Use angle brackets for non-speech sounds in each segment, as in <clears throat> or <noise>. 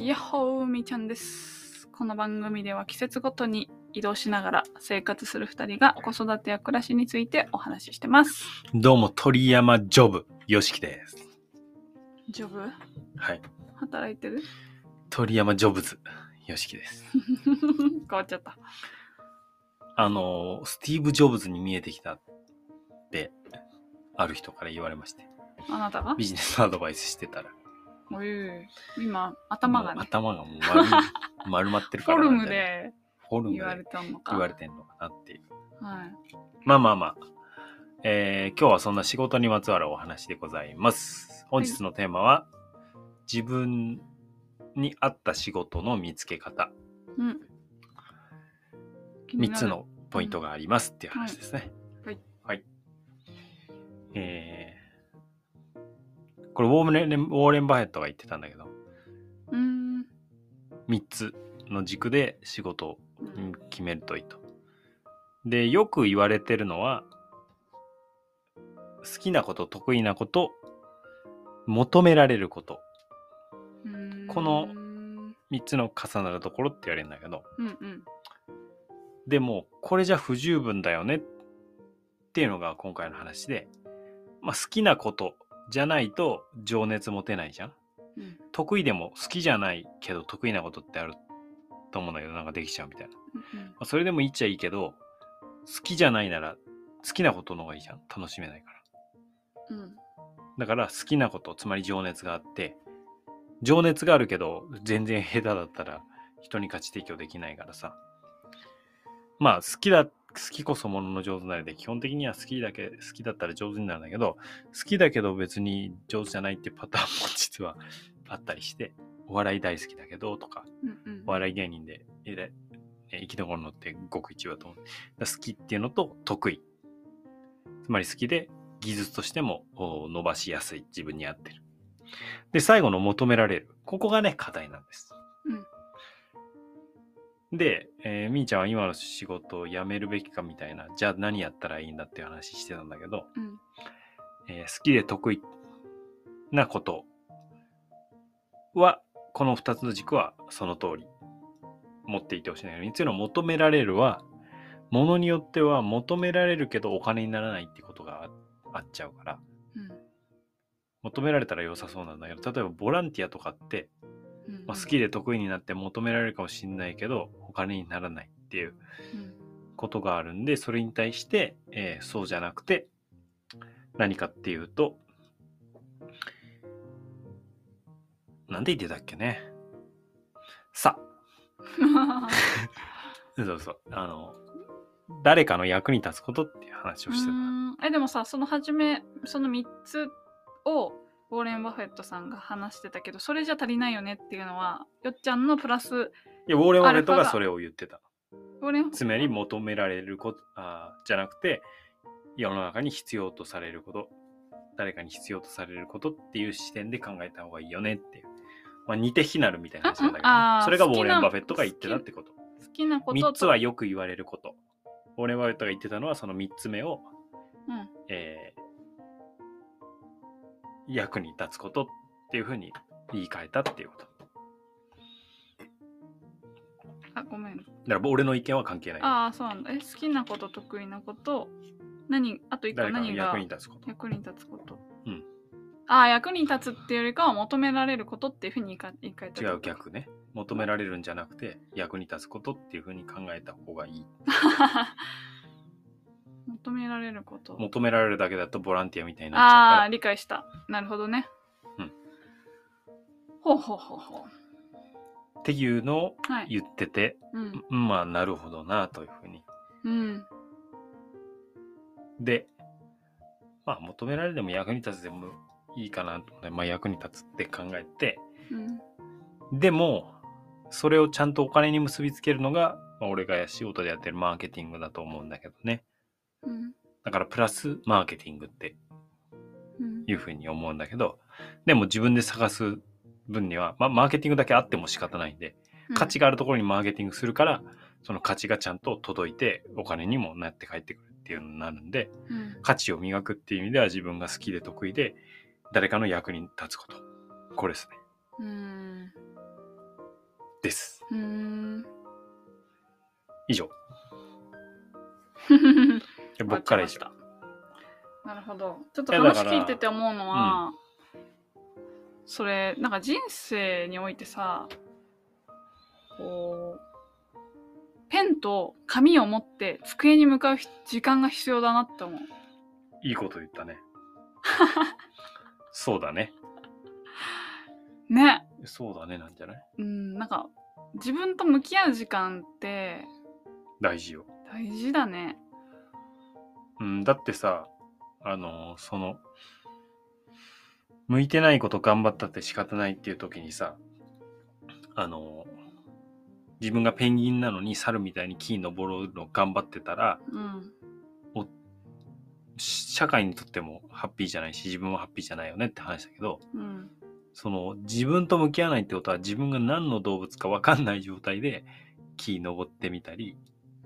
やっほーみーちゃんです。この番組では季節ごとに移動しながら生活する2人が子育てや暮らしについてお話ししてます。どうも、鳥山ジョブ、よしきです。ジョブ？はい。働いてる？鳥山ジョブズ、よしきです。<laughs> 変わっちゃった。あの、スティーブ・ジョブズに見えてきたって、ある人から言われまして、あなたが？ビジネスアドバイスしてたら、おい今、頭がね、頭がもう丸い <laughs> 丸まってるからフォルムでフォルム言われでたのか。言われてんのかなっていう。はい。まあまあまあ。えー今日はそんな仕事にまつわるお話でございます。本日のテーマは、自分に合った仕事の見つけ方。うん。気に3なるつのポイントがありますっていう話ですね。はい。はい。えー、これウォーレン、ウォーレン・バフェットが言ってたんだけど、うーん。3つの軸で仕事をうん決めるといいと。で、よく言われてるのは、好きなこと、得意なこと、求められること。このうん3つの重なるところって言われるんだけど、うん。でも、これじゃ不十分だよねっていうのが今回の話で、まあ、好きなことじゃないと情熱持てないじゃんうん。得意でも好きじゃないけど得意なことってあると思うんだけど、なんかできちゃうみたいな。まうんあ、それでもいいっちゃいいけど、好きじゃないなら好きなことの方がいいじゃん。楽しめないから。うん。だから好きなこと、つまり情熱があって、情熱があるけど全然下手だったら人に価値提供できないからさ。まあ好きだ、好きこそものの上手なりで基本的には好きだけ、好きだったら上手になるんだけど、好きだけど別に上手じゃないっていうパターンも実は <laughs> あったりして、お笑い大好きだけどとか、うんうんお笑い芸人でえ生き残るのってごく一部だと思う。好きっていうのと得意。つまり好きで技術としてもお伸ばしやすい。自分に合ってる。で、最後の求められる。ここがね、課題なんです。で、えーみーちゃんは今の仕事を辞めるべきかみたいな、じゃあ何やったらいいんだっていう話してたんだけど、うん。えー好きで得意なことは、この2つの軸はその通り持っていてほしいんだけど、3つの求められるは、ものによっては求められるけどお金にならないってことがああっちゃうから、うん求められたら良さそうなんだけど、例えばボランティアとかって、うん。まあ、好きで得意になって求められるかもしれないけど、お金にならないっていううん。ことがあるんで、それに対して、えーそうじゃなくて、何かっていうと、なんで言ってたっけね？さ、<laughs> そうそう、あの、誰かの役に立つことっていう話をしてた。えでもさその初めその3つをウォーレン・バフェットさんが話してたけどそれじゃ足りないよねっていうのはよっちゃんのプラスいや、ウォーレン・バフェットががそれを言ってた。つまり求められることあーじゃなくて、世の中に必要とされること、誰かに必要とされることっていう視点で考えた方がいいよねっていう。まあ、似て非なるみたいな話なんだけどね、それがウォーレン・バフェットが言ってたってこと。好きなことと3つはよく言われること。ウォーレン・バフェットが言ってたのはその3つ目を、うんえー役に立つことっていうふうに言い換えたっていうこと。あごめん。だから俺の意見は関係ない。ああそうなんだ。え好きなこと得意なこと何あと1個何が役に立つこと。役に立つこと？うん。ああ役に立つっていうよりかは求められることっていうふうに言い換えた違う逆ね。求められるんじゃなくて役に立つことっていうふうに考えた方がいい。<laughs> 求められること？求められるだけだとボランティアみたいになっちゃうから。ああー理解した。なるほどね。うん。ほうほうほうほっていうのをうはい。言ってて、うんうん。まあなるほどなというふうに。うん。で、まあ求められても役に立つでもいいかなと思って、まあ役に立つって考えて、うん。でも、それをちゃんとお金に結びつけるのが、まあ、俺が仕事でやってるマーケティングだと思うんだけどね。うん。だからプラスマーケティングってうん。いうふうに思うんだけど、でも自分で探す分には、まあマーケティングだけあっても仕方ないんで、価値があるところにマーケティングするから、その価値がちゃんと届いてお金にもなって帰ってくるっていうのになるんで、うん価値を磨くっていう意味では自分が好きで得意で誰かの役に立つこと。これですね。うんです。うーん以上。<laughs> 僕から以上。なるほどちょっと話聞いてて思うのは、それなんか人生においてさこうペンと紙を持って机に向かうひ時間が必要だなって思ういいこと言ったね。<laughs> そうだね。ねそうだねなんじゃない？うんなんか自分と向き合う時間って大事よ。大事だねうん、だってさ、あのその、向いてないこと頑張ったって仕方ないっていう時にさ、あの自分がペンギンなのに猿みたいに木に登るの頑張ってたら、うん。し社会にとってもハッピーじゃないし、自分もハッピーじゃないよねって話だけど、うん。その自分と向き合わないってことは自分が何の動物か分かんない状態で木に登ってみたり、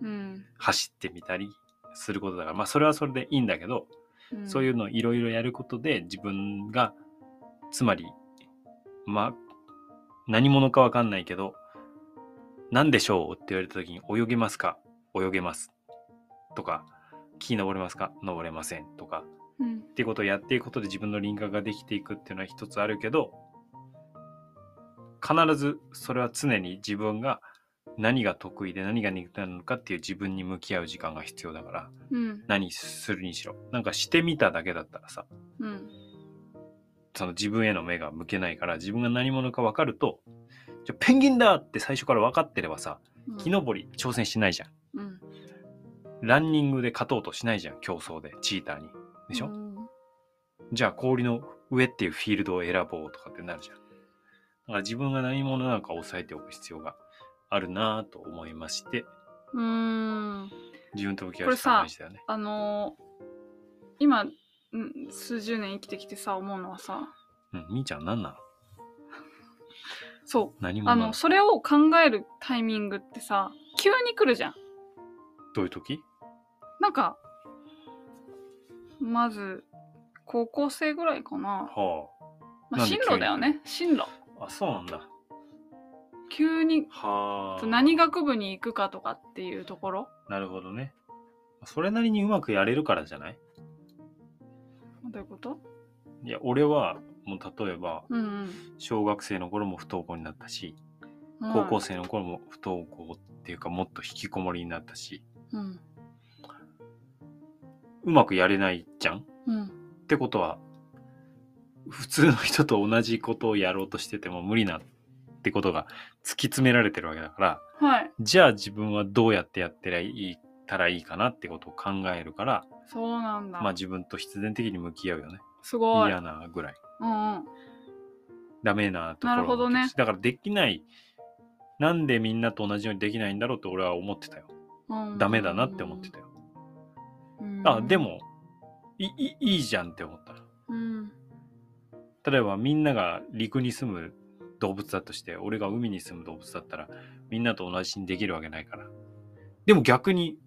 うん。走ってみたりすることだから、まあそれはそれでいいんだけど、うん。そういうのをいろいろやることで自分が、つまり、まあ、何者かわかんないけど、何でしょうって言われた時に泳げますか？泳げます。とか、木登れますか？登れません。とか、うんっていうことをやっていくことで自分の輪郭ができていくっていうのは一つあるけど、必ずそれは常に自分が何が得意で何が苦手なのかっていう自分に向き合う時間が必要だから、うん何するにしろ。なんかしてみただけだったらさ、うんその自分への目が向けないから、自分が何者か分かると、じゃあペンギンだって最初から分かってればさ、うん木登り挑戦しないじゃん。うんランニングで勝とうとしないじゃん、競争で、チーターに。でしょ、うんじゃあ氷の上っていうフィールドを選ぼうとかってなるじゃん。だから自分が何者なのかを抑えておく必要があるなぁと思いまして、うーん自分と向き合う時間大事だよね。あのー今ん数十年生きてきてさ思うのはさ。うん、みーちゃん何なの？そう。何者なの？あのそれを考えるタイミングってさ急に来るじゃん。どういう時？なんかまず高校生ぐらいかな、はまあ、進路だよね。進路。あ。あ、そうなんだ。急にはあ。何学部に行くかとかっていうところ。なるほどね。それなりにうまくやれるからじゃない？どういうこと？いや、俺は、もう例えば、うん小学生の頃も不登校になったし、うん。高校生の頃も不登校っていうか、もっと引きこもりになったし、うん。うまくやれないじゃん？っうん。てことは、普通の人と同じことをやろうとしてても無理なってことが突き詰められてるわけだから、はい。じゃあ自分はどうやってやってらいいたらいいかなってことを考えるから、そうなんだ、まあ自分と必然的に向き合うよね。すごい嫌なぐらい。うんうんダメなところなるほどねだからできない。なんでみんなと同じようにできないんだろうって俺は思ってたよ。うんダメだなって思ってたよ。うんあ、でも、いいいいじゃんって思った。うん例えばみんなが陸に住む動物だとして、俺が海に住む動物だったら、みんなと同じにできるわけないから。でも逆に、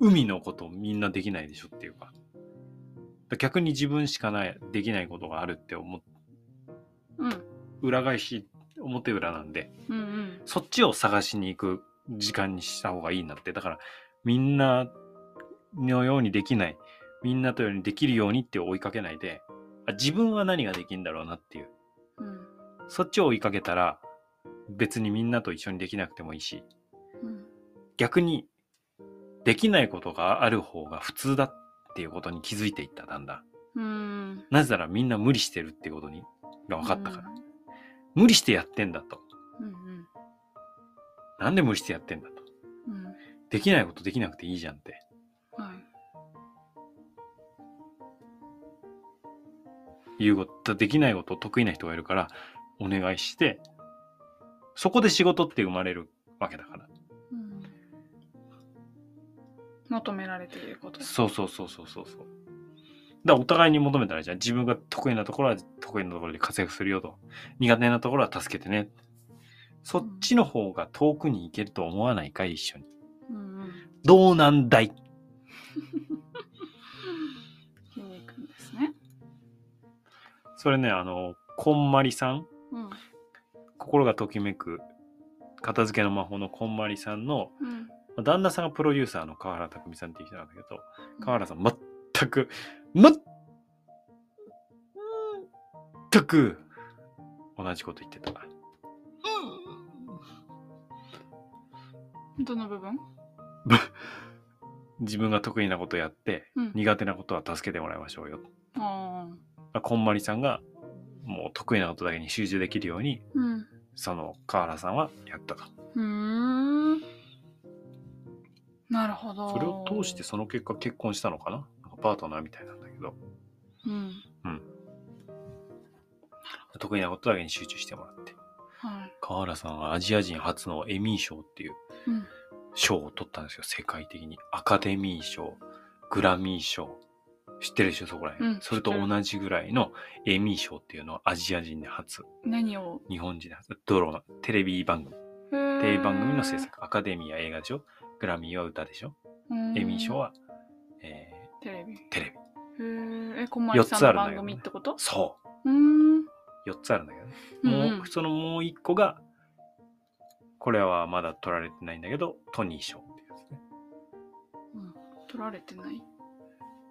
海のことみんなできないでしょっていうか。逆に自分しかない、できないことがあるって思っうん。裏返し、表裏なんで、うんうん。そっちを探しに行く時間にした方がいいなって。だから、みんなのようにできない、みんなとようにできるようにって追いかけないで、あ自分は何ができるんだろうなっていう。うん。そっちを追いかけたら、別にみんなと一緒にできなくてもいいし、うん。逆に、できないことがある方が普通だっていうことに気づいていった、だんだん。うんなぜならみんな無理してるっていうことに、が分かったから。無理してやってんだと。うんうんなんで無理してやってんだと。うんできないことできなくていいじゃんって。はいいうこと、できないこと得意な人がいるから、お願いして、そこで仕事って生まれるわけだから。求められていることそうそうそうそうそうそう。だからお互いに求めたらいいじゃん。自分が得意なところは得意なところで活躍するよと。苦手なところは助けてね。そっちの方が遠くに行けると思わないかい一緒に。うんうんどうなんだい？<laughs> ですねそれね、あの、こんまりさんうん心がときめく片付けの魔法のこんまりさんのうんまあ旦那さんがプロデューサーの川原拓実さんっていう人なんだけど川原さん全く全く同じこと言ってた。どの部分？自分が得意なことやって、うん苦手なことは助けてもらいましょうよ。あまあこんまりさんがもう得意なことだけに集中できるようにーうんその川原さんはやったと。それを通してその結果結婚したのかな？なんかパートナーみたいなんだけど。うん。得意なことだけに集中してもらって。はい。川原さんはアジア人初のエミー賞っていううん。賞を取ったんですよ。世界的に。アカデミー賞グラミー賞。知ってるでしょ？そこら辺、うん。それと同じぐらいのエミー賞っていうのはアジア人で初。何を？日本人で初。ドラマテレビ番組。テレビ番組の制作。アカデミーは映画でしょ？グラミーは歌でしょ？エミー賞はは、えテレビ。ーテレビ。へええこんまりさんの番組ってこと？そう。ーん。う4つあるんだけどねうん。もう、うんそのもう一個が、これはまだ取られてないんだけど、トニー賞っていうやつね。取られてない？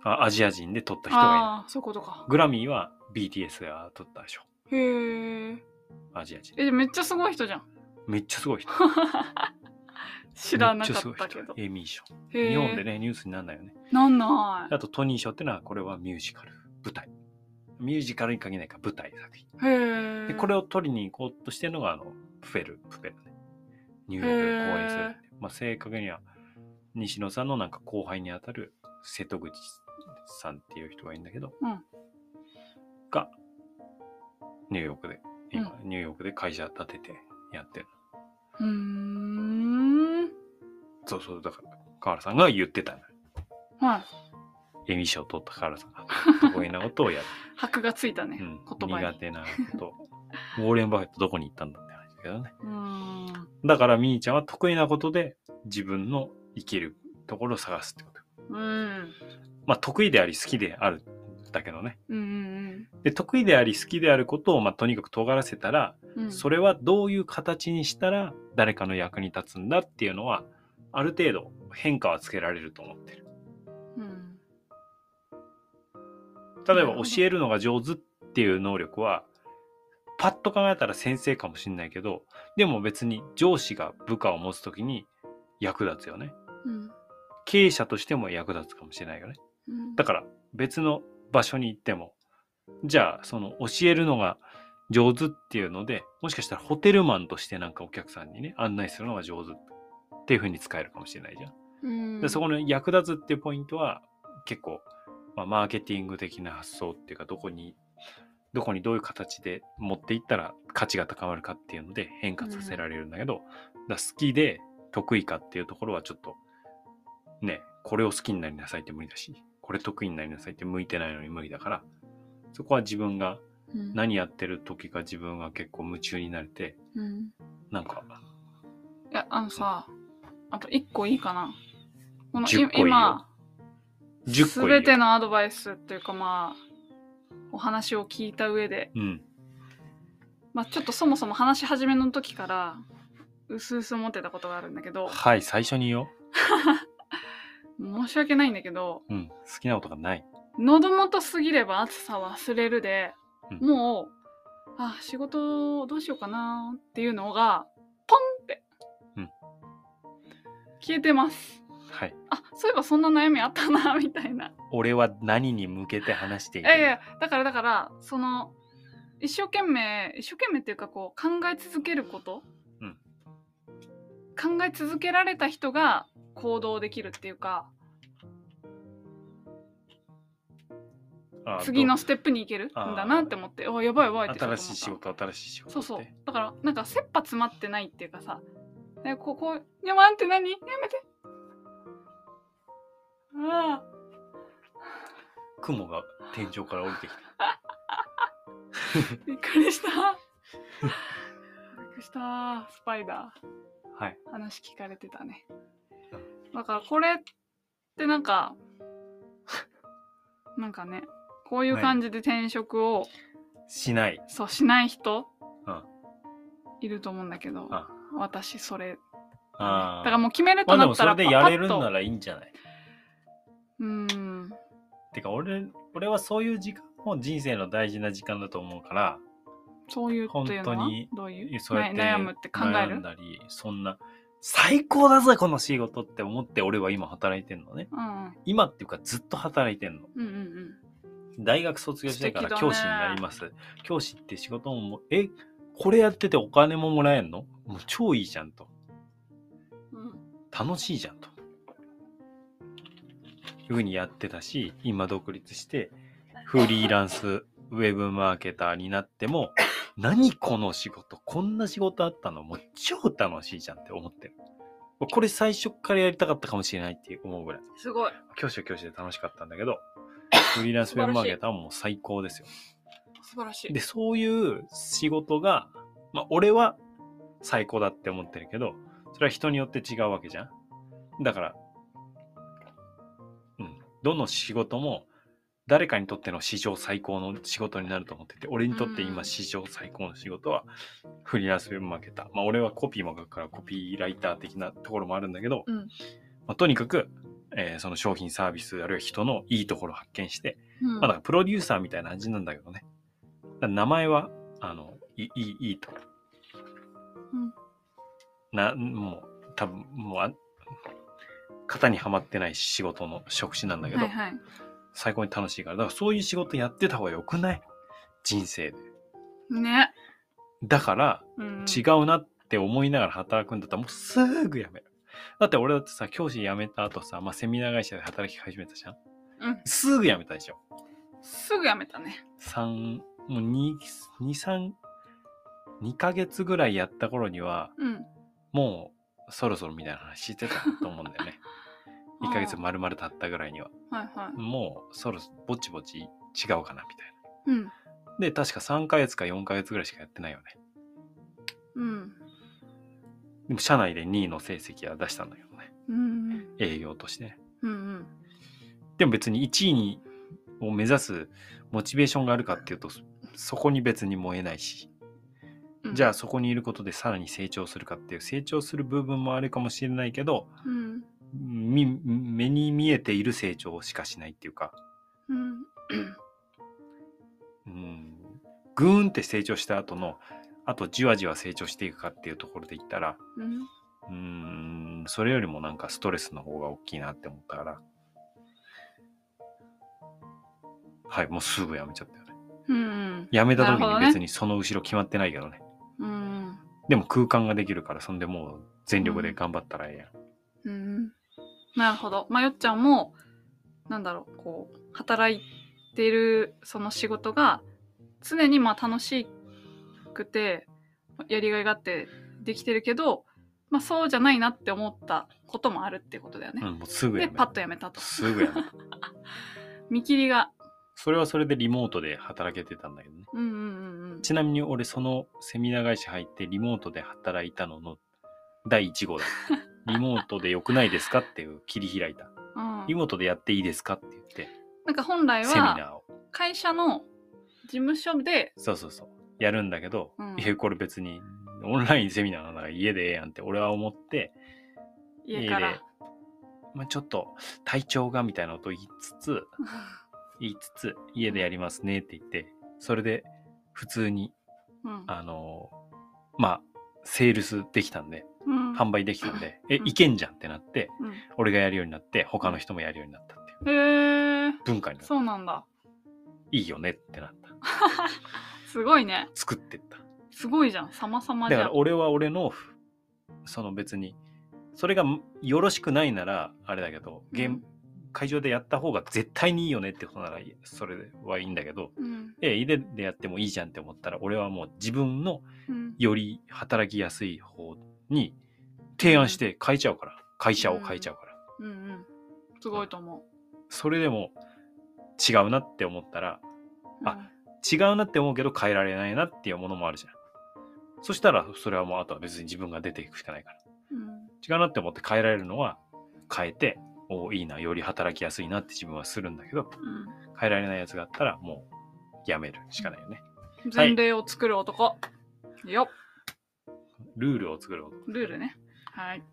あアジア人で取った人がいる。ああーそういうことか。グラミーは BTS が取った賞。へえアジア人。えめっちゃすごい人じゃん。めっちゃすごい人。<laughs> 知らなかったけどエミー賞。日本でね、ニュースにならないよね。なんないあとトニー賞ってのは、これはミュージカル、舞台。ミュージカルに限らないから舞台作品。へえで、これを取りに行こうとしてるのが、あの、プフェル、プフェルね。ニューヨークで公演する。まあ、正確には、西野さんのなんか後輩にあたる瀬戸口さんっていう人がいるんだけど、うんが、ニューヨークで、今、ニューヨークで会社立ててやってる。うーんそうそう、だから、河原さんが言ってたのよ。はいエミー賞を取った河原さんが、得意なことをやる。<laughs> 箔がついたね、うん、言葉に苦手なこと。ウォーレン・バフェットどこに行ったんだって話だけどね。<laughs> うーんだからみーちゃんは得意なことで自分の生きるところを探すってこと。うんまあ得意であり好きであるんだけどね。うんうんで得意であり好きであることをまあとにかく尖らせたら、うんうんそれはどういう形にしたら誰かの役に立つんだっていうのはある程度変化はつけられると思ってる。うん例えば教えるのが上手っていう能力はパッと考えたら先生かもしれないけどでも別に上司が部下を持つ時に役立つよね。うん経営者としても役立つかもしれないよね。うんだから別の場所に行ってもじゃあその教えるのが上手っていうのでもしかしたらホテルマンとしてなんかお客さんにね案内するのが上手っていう風に使えるかもしれないじゃん。うん。でそこの役立つっていうポイントは結構、まあ、マーケティング的な発想っていうかどこにどこにどういう形で持っていったら価値が高まるかっていうので変化させられるんだけど、だから好きで得意かっていうところはちょっとねこれを好きになりなさいって無理だしこれ得意になりなさいって向いてないのに無理だからそこは自分がうん。何やってる時が自分が結構夢中になれてうん。なんかいやあのさあと1個いいかな。この10個いいよ。今10個いいよ。全てのアドバイスっていうかまあお話を聞いた上で、うん。まあ、ちょっとそもそも話し始めの時からうすうす思ってたことがあるんだけど。はい最初に言おう。<laughs> 申し訳ないんだけどうん。好きなことがない。喉元すぎれば暑さ忘れるで、うん。もうあ仕事どうしようかなっていうのが消えてます。はい。あそういえばそんな悩みあったな <laughs> みたいな。俺は何に向けて話している？いやいやだからだからその一生懸命一生懸命っていうかこう考え続けること、うん。考え続けられた人が行動できるっていうか。あ次のステップに行ける？んだなって思って。おやばいやばいって新しい仕事新しい仕事そうそう。だからなんか切羽詰まってないっていうかさえここういや待って何？やめて。ああ。雲が天井から降りてきた。<laughs> びっくりした。びっくりした。スパイダー。はい。話聞かれてたね。だからこれってなんか <laughs> なんかねこういう感じで転職をしない。そうしない人うん。いると思うんだけどあ私それあー。だからもう決めるまあでとなったらもそれでやれるんならいいんじゃない？うん。てか俺俺はそういう時間も人生の大事な時間だと思うからそういう本当にどういう？そうやってな悩むって考え悩るんだりそんな最高だぜこの仕事って思って俺は今働いてんのね。うん今っていうかずっと働いてんの。うんうんうん。大学卒業してから教師になります、教師って仕事もえ？これやっててお金ももらえんの？もう超いいじゃんと。うん。楽しいじゃんと。いうふうにやってたし今独立してフリーランスウェブマーケターになっても何この仕事？こんな仕事あったの？もう超楽しいじゃんって思ってる。これ最初からやりたかったかもしれないって思うぐらい。すごい。教師は教師で楽しかったんだけどフリーランスウェブマーケターはもう最高ですよ素晴らしい。でそういう仕事がまあ俺は最高だって思ってるけどそれは人によって違うわけじゃん。だからうん。どの仕事も誰かにとっての史上最高の仕事になると思ってて俺にとってうん今史上最高の仕事はフリーランスウェブマーケターまあ俺はコピーも書くからコピーライター的なところもあるんだけど、うん。まあ、とにかく、えーその商品サービスあるいは人のいいところを発見してうん。まあ、だからプロデューサーみたいな感じなんだけどね。名前は、あの、いい、いいと。うんな、もう、多分もうあ、型にはまってない仕事の職種なんだけど、はいはい最高に楽しいから、だからそういう仕事やってた方がよくない？人生で。ね、だから、うん、違うなって思いながら働くんだったらもうすぐ辞める。だって俺だってさ、教師辞めた後さ、まあ、セミナー会社で働き始めたじゃん。うん、すぐ辞めたでしょ。すぐやめたね3、もう2、2、3、2ヶ月ぐらいやった頃には、うんもうそろそろみたいな話してたと思うんだよね。<laughs> 1ヶ月丸々経ったぐらいには。はいはいもうそろそろぼちぼち違うかなみたいうんな。で、確か3ヶ月か4ヶ月ぐらいしかやってないよね。うんでも社内で2位の成績は出したんだけどね。うん営業としてね。うんうんでも別に1位にを目指すモチベーションがあるかっていうと、そそこに別に燃えないし。うん。じゃあそこにいることでさらに成長するかっていう成長する部分もあるかもしれないけどうん。み目に見えている成長しかしないっていうか、うん。うん、ぐーんって成長した後のあとじわじわ成長していくかっていうところで言ったらうん。ん。それよりもなんかストレスの方が大きいなって思ったから。はいもうすぐ辞めちゃったよ。ねうん。辞めた時に別にその後ろ決まってないけどね。うん。でも空間ができるからそんでもう全力で頑張ったらええやん。うんなるほど。まあよっちゃんもなんだろうこう働いてるその仕事が常にまあ楽しくてやりがいがあってできてるけど、まあ、そうじゃないなって思ったこともあるってことだよね。うん、もうすぐでやめパッとやめたと。すぐやめた。<laughs> 見切りがそれはそれでリモートで働けてたんだけどね。うんうんうんうんちなみに俺そのセミナー会社入ってリモートで働いたのの第1号だ。<laughs> リモートで良くないですかっていう切り開いた。うんリモートでやっていいですかって言って、なんか本来セミナはーを。会社の事務所で、そうそうそう。やるんだけど、うんいや、これ別にオンラインセミナーなんだから家でええやんって俺は思って、家で、まあ、ちょっと体調がみたいなことを言いつつ、<laughs> 言いつつ、家でやりますねって言って、それで普通に、うんあの、まあ、セールスできたんで、うん販売できたんで、え、うんいけんじゃんってなって、うん俺がやるようになって、他の人もやるようになったっていう文化になった。そうなんだ。いいよねってなった。<laughs> すごいね。作ってった。すごいじゃん。様々じゃん。だから俺は俺の、その別に、それがよろしくないなら、あれだけど、ゲーム、うん会場でやった方が絶対にいいよねってことなら、それはいいんだけど、うんえ、家でやってもいいじゃんって思ったら、俺はもう自分のうんより働きやすい方に提案して変えちゃうから、会社を変えちゃうから。うんうん。すごいと思それでも違うなって思ったら、う。あ違うなって思うけど変えられないなっていうものもあるじゃん。そしたら、それはもうあとは別に自分が出ていくしかないから。うん、違うなって思って変えられるのは変えて、おいいな、より働きやすいなって自分はするんだけど、うん変えられないやつがあったらもうやめるしかないよね。前例を作る男。よっ。ルールを作ること。ルールね。はい。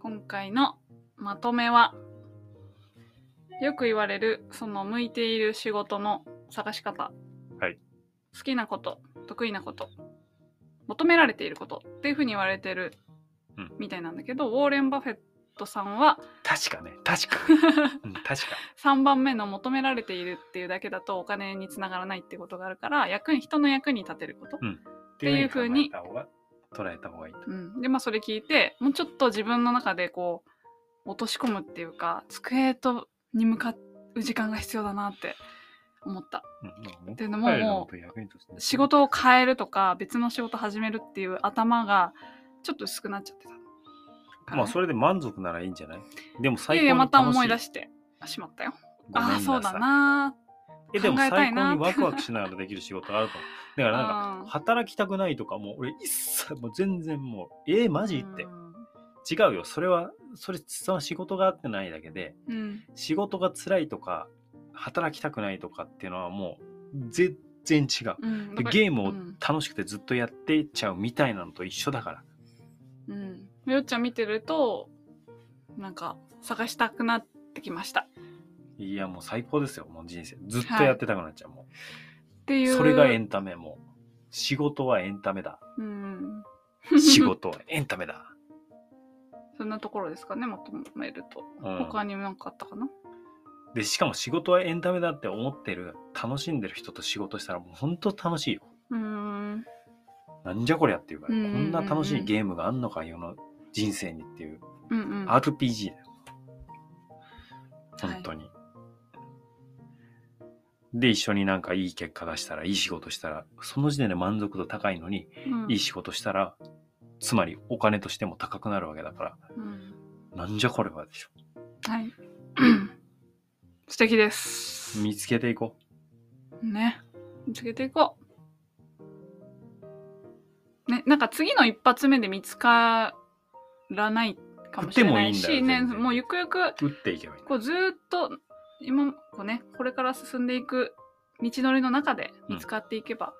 今回のまとめは、よく言われる、その向いている仕事の探し方。はい。好きなこと、得意なこと、求められていることっていうふうに言われてるうんみたいなんだけど、ウォーレン・バフェットさんは？確かね、確かね。うん、<laughs> 確か。3番目の求められているっていうだけだとお金につながらないってことがあるから、役に、人の役に立てること。っていう風に考えた方が捉えた方がいいと。うん、でまあそれ聞いてもうちょっと自分の中でこう落とし込むっていうか机とに向かう時間が必要だなって思ったうん、っていうのももう仕事を変えるとか別の仕事始めるっていう頭がちょっと薄くなっちゃってたからね、まあそれで満足ならいいんじゃない？でもい最高にやい。やまた思い出して。あしまったよ。ああそうだな。えでも最高にワクワクしながらできる仕事あると思う。<laughs> だからなんかうん。働きたくないとかもう俺一切もう全然もうえー、マジって。うん。違うよ。それはそれその仕事があってないだけでうん。仕事が辛いとか働きたくないとかっていうのはもう全然違う。うん。ゲームをうん。楽しくてずっとやっていっちゃうみたいなのと一緒だから。うん、よっちゃん見てるとなんか探したくなってきました。いやもう最高ですよもう人生。ずっとやってたくなっちゃう、もっていう。うそれがエンタメも。う仕事はエンタメだ。うん。仕事はエンタメだ、<laughs> そんなところですかねまとめると、うん。他にも何かあったかな？でしかも仕事はエンタメだって思ってる楽しんでる人と仕事したらもう本当楽しいよ。うーん。なんじゃこりゃっていうか、こんな楽しいゲームがあんのか世の人生にっていう、うんうん。RPG だよ。本当に、で一緒になんかいい結果出したらいい仕事したらその時点で満足度高いのに、うん。いい仕事したらつまりお金としても高くなるわけだからうん。なんじゃこれはでしょ。はい。<clears throat> 素敵です。見つけていこね。見つけていこう。ねなんか次の一発目で見つからないかもしれないしねもうゆくゆくう打っていけばいいこうずーっと今こうねこれから進んでいく道のりの中で見つかっていけば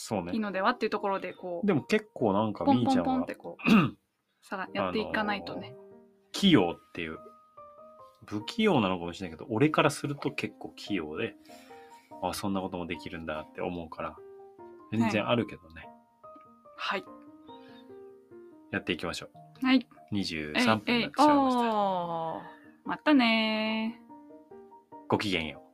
そうね。いいのではっていうところでこう、でも結構なんかポンポンポンってこう <clears throat> さがやっていかないとね、あのー器用っていう不器用なのかもしれないけど俺からすると結構器用であそんなこともできるんだって思うから全然あるけどね、はい。やっていきましょはい。う23分になってしまいましたまたねー。ごきげんよう